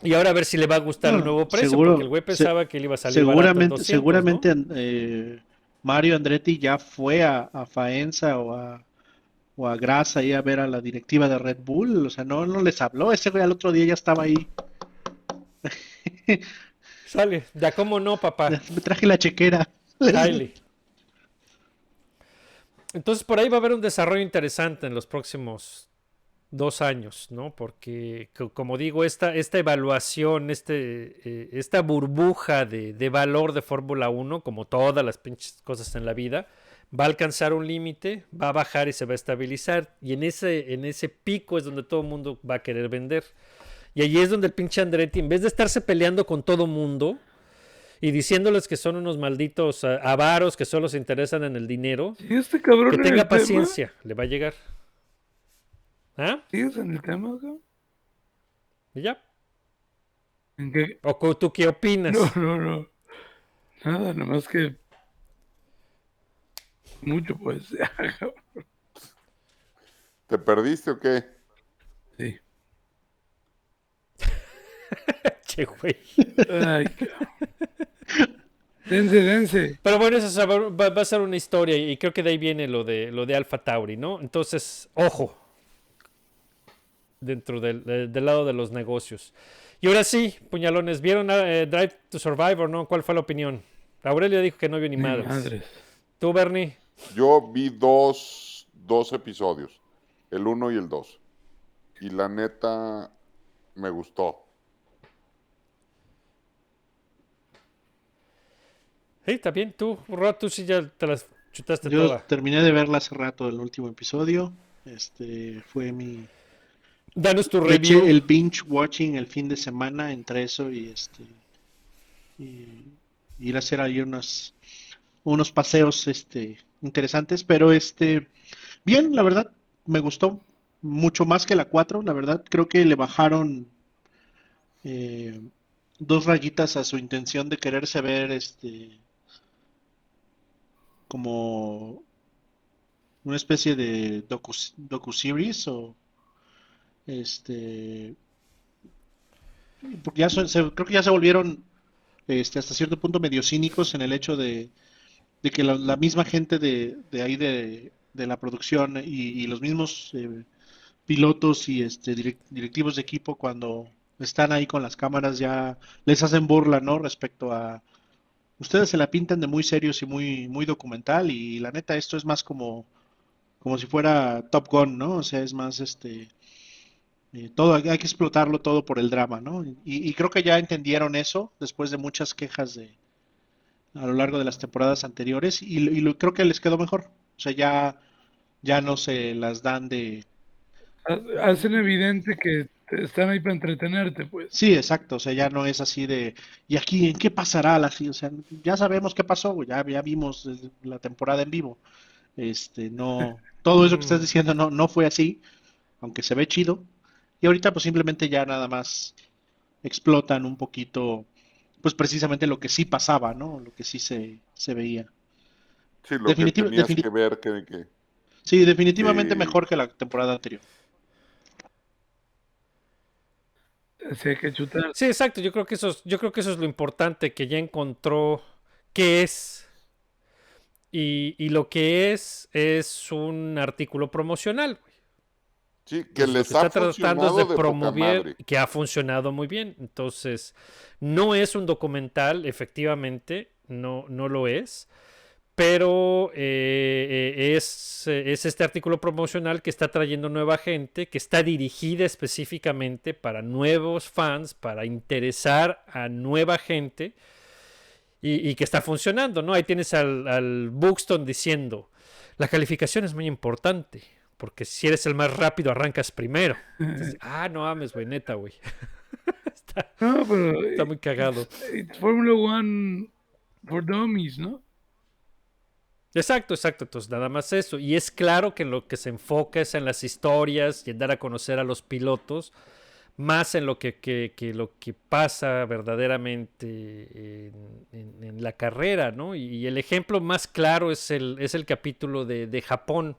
Y ahora a ver si le va a gustar el No, nuevo precio, seguro- porque el güey se- pensaba que le iba a salir Seguramente, 200, seguramente ¿no? eh, Mario Andretti ya fue a, a Faenza o a, o a Gras ahí a ver a la directiva de Red Bull. O sea, no, no les habló. Ese güey al otro día ya estaba ahí. Sale, ya cómo no, papá. Me traje la chequera. Dale. Entonces por ahí va a haber un desarrollo interesante en los próximos dos años, ¿no? Porque, co- como digo, esta, esta evaluación, este, eh, esta burbuja de, de valor de Fórmula 1, como todas las pinches cosas en la vida, va a alcanzar un límite, va a bajar y se va a estabilizar. Y en ese, en ese pico es donde todo el mundo va a querer vender. Y allí es donde el pinche Andretti, en vez de estarse peleando con todo mundo y diciéndoles que son unos malditos avaros que solo se interesan en el dinero, ¿Y este cabrón que en tenga tema? paciencia, le va a llegar. ¿Ah? ¿Sigues en el tema, cabrón? ¿Y ya? ¿En qué? ¿O tú qué opinas? No, no, no. Nada, nada más que. Mucho, pues. ¿Te perdiste o qué? sí. Che, güey. Ay, cabrón. Dense, dense. Pero bueno, eso va, va- va a ser una historia y creo que de ahí viene lo de lo de Alpha Tauri, ¿no? Entonces, ojo, dentro del, de- del lado de los negocios. Y ahora sí, puñalones, ¿vieron eh, Drive to Survive o no? ¿Cuál fue la opinión? Aurelio dijo que no vio ni madres. madres. ¿Tú, Bernie? Yo vi dos, dos episodios, el uno y el dos. Y la neta, me gustó. Sí, está bien. Tú, Rod, tú sí ya te las chutaste Yo toda. terminé de verla hace rato, el último episodio. Este fue mi Danos tu review. el binge watching el fin de semana entre eso y este y ir a hacer ahí unos unos paseos este interesantes, pero este bien, la verdad me gustó mucho más que la 4, la verdad creo que le bajaron eh, dos rayitas a su intención de quererse ver este como una especie de docu, docu-series o este porque ya se- creo que ya se volvieron este hasta cierto punto medio cínicos en el hecho de, que la, misma gente de, ahí de, la producción y, los mismos eh, pilotos y este direc- directivos de equipo cuando están ahí con las cámaras ya les hacen burla, ¿no? Respecto a ustedes se la pintan de muy serios y muy muy documental y la neta esto es más como como si fuera Top Gun, ¿no? O sea, es más este eh, todo hay que explotarlo todo por el drama, ¿no? Y, y creo que ya entendieron eso después de muchas quejas de a lo largo de las temporadas anteriores y, y lo- creo que les quedó mejor. O sea, ya ya no se las dan de Ha- Hacen evidente que están ahí para entretenerte, pues. Sí, exacto, o sea, ya no es así de, ¿y aquí en qué pasará? La, o sea, ya sabemos qué pasó, ya, ya vimos la temporada en vivo. Este, no, todo eso que estás diciendo no, no fue así, aunque se ve chido. Y ahorita pues simplemente ya nada más explotan un poquito, pues precisamente lo que sí pasaba, ¿no? Lo que sí se, se veía. Sí, lo que tenías que ver que, que- Sí, definitivamente mejor que la temporada anterior. Así hay que chutar. Sí, exacto. Yo creo que eso es, yo creo que eso es lo importante, que ya encontró qué es. Y, y lo que es es un artículo promocional. Sí, que Pues, les que ha está tratando de, promover que ha funcionado muy bien. Entonces, no es un documental, efectivamente, no, no lo es. Pero eh, es, es este artículo promocional que está trayendo nueva gente, que está dirigida específicamente para nuevos fans, para interesar a nueva gente y, y que está funcionando, ¿no? Ahí tienes al, al Buxton diciendo, la calificación es muy importante, porque si eres el más rápido arrancas primero. Entonces, ah, no ames, güey, neta, güey. está, No, pero está muy cagado. it's Formula One for Dummies, ¿no? Exacto, exacto. Entonces, nada más eso. Y es claro que lo que se enfoca es en las historias y en dar a conocer a los pilotos, más en lo que, que- que lo que pasa verdaderamente en, en- en la carrera, ¿no? Y, el ejemplo más claro es el, es el capítulo de, de Japón.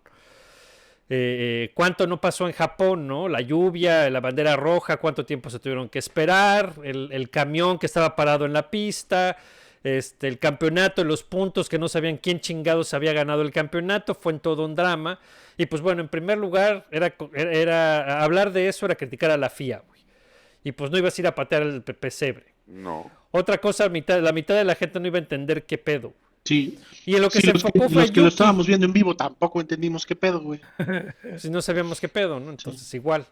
Eh, ¿Cuánto no pasó en Japón, no? La lluvia, la bandera roja, cuánto tiempo se tuvieron que esperar, el, el camión que estaba parado en la pista, este, el campeonato, los puntos que no sabían quién chingados había ganado el campeonato, fue en todo un drama. Y pues bueno, en primer lugar, era, era, hablar de eso era criticar a la FIA, güey. Y pues no ibas a ir a patear el pe- pesebre. No. Otra cosa, mitad, la mitad de la gente no iba a entender qué pedo. Sí. Y en lo que Sí, se los que, enfocó fue los que lo Yuki. estábamos viendo en vivo tampoco entendimos qué pedo, güey. si no sabíamos qué pedo, ¿no? Entonces igual.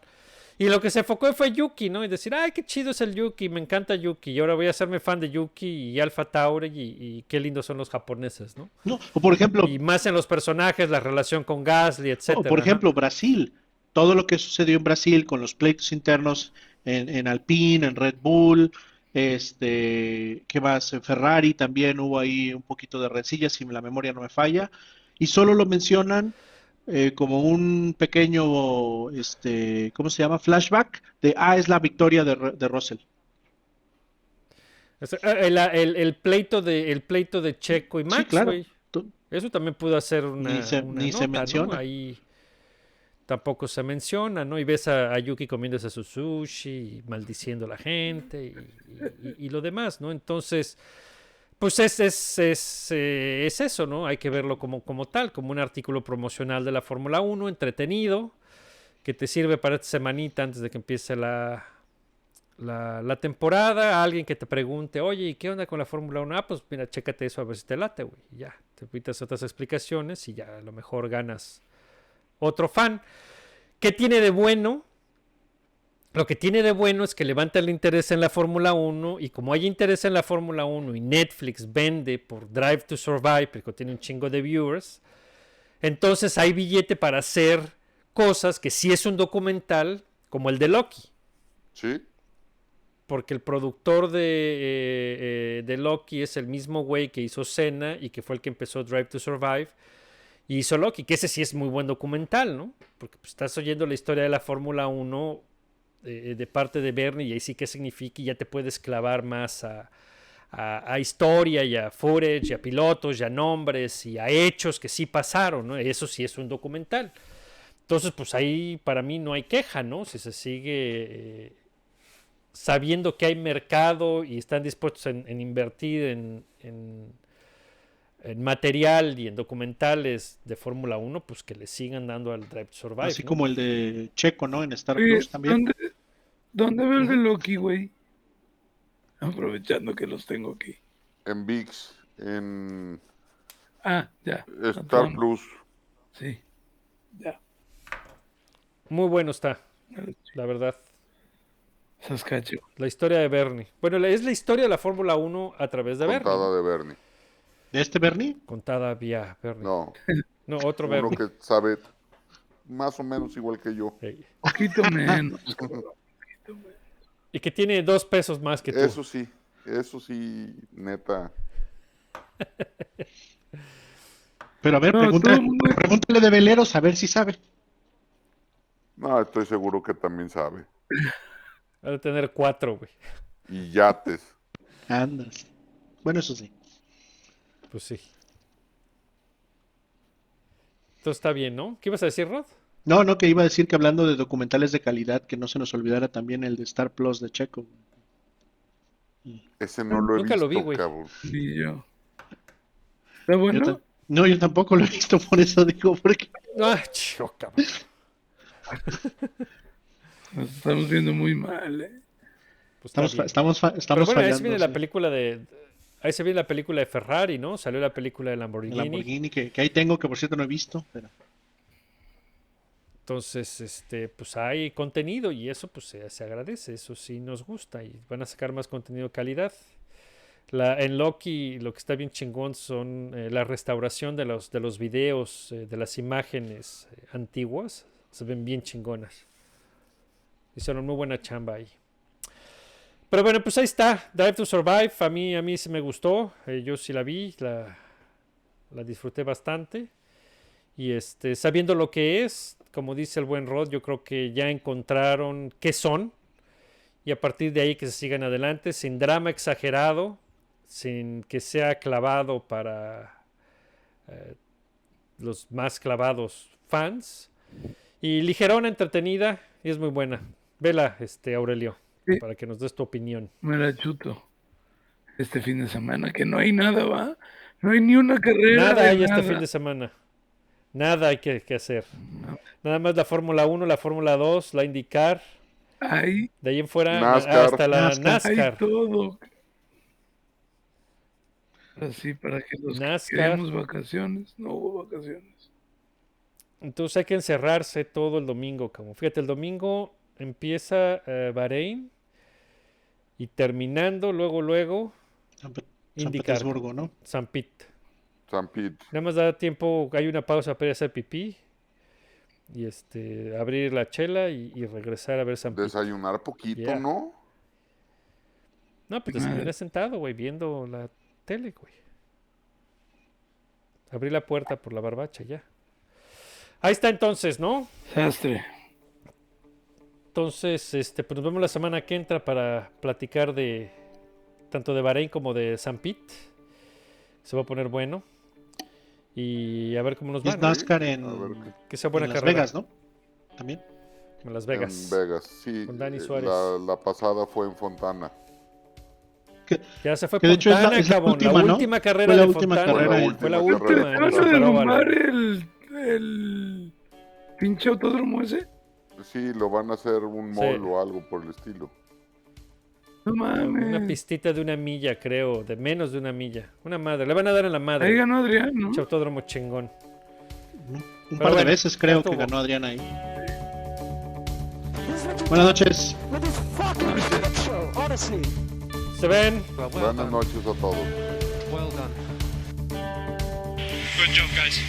Y lo que se enfocó fue Yuki, ¿no? Y decir, ay, qué chido es el Yuki, me encanta Yuki, y ahora voy a hacerme fan de Yuki y Alpha Tauri y, y qué lindos son los japoneses, ¿no? No, o por ejemplo, Y más en los personajes, la relación con Gasly, etcétera. o por ¿no? ejemplo, Brasil. Todo lo que sucedió en Brasil con los pleitos internos en, en Alpine, en Red Bull, este, ¿qué más? En Ferrari también hubo ahí un poquito de rencillas, si la memoria no me falla. Y solo lo mencionan eh, como un pequeño, este, ¿cómo se llama? Flashback de, ah, es la victoria de, de Russell. Sea, El, el- el pleito de, el pleito de Checo y Max, claro. Eso también pudo hacer una, Ni se- una ni se menciona. Ahí tampoco se menciona, ¿no? Y ves a, Yuki comiéndose su sushi, y maldiciendo a la gente y, lo demás, ¿no? Entonces, pues es, es, es, eh, es eso, ¿no? Hay que verlo como, como tal, como un artículo promocional de la Fórmula 1, entretenido, que te sirve para esta semanita antes de que empiece la, la, la temporada, alguien que te pregunte, oye, ¿y qué onda con la Fórmula 1? Ah, pues mira, chécate eso a ver si te late, güey. Ya, te evitas otras explicaciones y ya a lo mejor ganas otro fan. ¿Qué tiene de bueno? Lo que tiene de bueno es que levanta el interés en la Fórmula 1 y como hay interés en la Fórmula 1 y Netflix vende por Drive to Survive, porque tiene un chingo de viewers, entonces hay billete para hacer cosas que sí es un documental como el de Loki Sí. porque el productor de, eh, eh, de Loki es el mismo güey que hizo Cena y que fue el que empezó Drive to Survive y hizo Loki, que ese sí es muy buen documental, ¿no? Porque pues, estás oyendo la historia de la Fórmula 1 eh, de parte de Bernie y ahí sí que significa y ya te puedes clavar más a, a- historia y a footage y a pilotos y a nombres y a hechos que sí pasaron, ¿no? Eso sí es un documental. Entonces, pues ahí para mí no hay queja, ¿no? Si se sigue eh, sabiendo que hay mercado y están dispuestos en, invertir en- en material y en documentales de Fórmula 1, pues que le sigan dando al Drive to Survive. Así ¿no? como el de Checo, ¿no? En Star Oye, Plus también. ¿dónde, dónde veo el de Loki, güey? Aprovechando que los tengo aquí. En VIX, en Ah, ya. Star. Plus. Sí. Ya. Muy bueno está, la verdad. Saskatchewan. La historia de Bernie. Bueno, es la historia de la Fórmula 1 a través de Bernie. Contada de Bernie. ¿De este Bernie? Contada vía Bernie. No, No, otro uno Bernie. que sabe más o menos igual que yo. Ey. Poquito menos. Y que tiene dos pesos más que tú. Eso sí, eso sí, neta. Pero a ver, No, pregúntale, todo pregúntale de veleros a ver si sabe. No, estoy seguro que también sabe. Ha de tener cuatro, güey. Y yates. Andas. Bueno, eso sí. Pues sí. Entonces está bien, ¿no? ¿Qué ibas a decir, Rod? No, no, que iba a decir que hablando de documentales de calidad, que no se nos olvidara también el de Star Plus de Checo. Ese no lo he Nunca lo vi, güey. Ni yo. ¿Está bueno? no, yo tampoco lo he visto, por eso digo, porque Ah, cabrón. Nos estamos viendo muy mal, ¿eh? Pues Estamos, estamos, fa- Pero estamos bueno, fallando. viene la sí. película de. Ahí se viene la película de Ferrari, ¿no? Salió la película de Lamborghini. Lamborghini, que, que ahí tengo, que por cierto no he visto. Pero... Entonces, este, pues hay contenido y eso pues se, se agradece, eso sí nos gusta y van a sacar más contenido de calidad. La, en Loki lo que está bien chingón son eh, la restauración de los, de los videos, eh, de las imágenes eh, antiguas, se ven bien chingonas. Hicieron muy buena chamba ahí. Pero bueno, pues ahí está, Drive to Survive, a mí, a mí sí me gustó, eh, yo sí la vi, la, la disfruté bastante. Y este, sabiendo lo que es, como dice el buen Rod, yo creo que ya encontraron qué son. Y a partir de ahí que se sigan adelante, sin drama exagerado, sin que sea clavado para eh, los más clavados fans. Y ligerona, entretenida, y es muy buena. Vela, este, Aurelio, Sí. para que nos des tu opinión. Me la chuto. Este fin de semana, que no hay nada, ¿va? No hay ni una carrera. Nada hay este fin de semana. Nada hay que, que hacer. Nada más la Fórmula 1, la Fórmula 2, la IndyCar. Hay, De ahí en fuera NASCAR. hasta la NASCAR. NASCAR. hay todo. Así para que los que NASCAR. queremos vacaciones, no hubo vacaciones. Entonces hay que encerrarse todo el domingo, como fíjate, el domingo empieza eh, Bahrein y terminando luego luego San, Pe- San Petersburgo, ¿no? San Pete. San Pete. Nada más da tiempo, hay una pausa para ir a hacer pipí y este abrir la chela y, y regresar a ver San Pete. Desayunar poquito, Yeah. ¿no? No, pues desayuné sentado, güey, viendo la tele, güey. Abrí la puerta por la barbacha ya. Ahí está entonces, ¿no? Sastre. Entonces, este, pues nos vemos la semana que entra para platicar de tanto de Bahrein como de San Pete. Se va a poner bueno. Y a ver cómo nos va. NASCAR en, Que sea buena en Las carrera. Vegas, ¿no? También. En Las Vegas. En Vegas, sí. Con Dani eh, Suárez. La, la pasada fue en Fontana. Ya se fue Que de hecho es la- Fontana, es la última, la ¿no? última carrera Fue la de última Fontana. carrera Fue la Fue la última. última en ¿Van esa a carrera. Superóvalo. derrumbar el, el pinche autódromo ese? Sí, lo van a hacer un Sí. mall o algo por el estilo. No Una mames. pistita de una milla, creo. De menos de una milla. Una madre. Le van a dar en la madre. Ahí ganó Adrián, ¿no? Pinche autódromo chingón. Un Pero par de bueno, veces creo que ganó Adrián ahí. Buenas noches. Se ven. Buenas noches a todos. Well done. Good job, guys.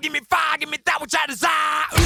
Give me fire, give me that which I desire.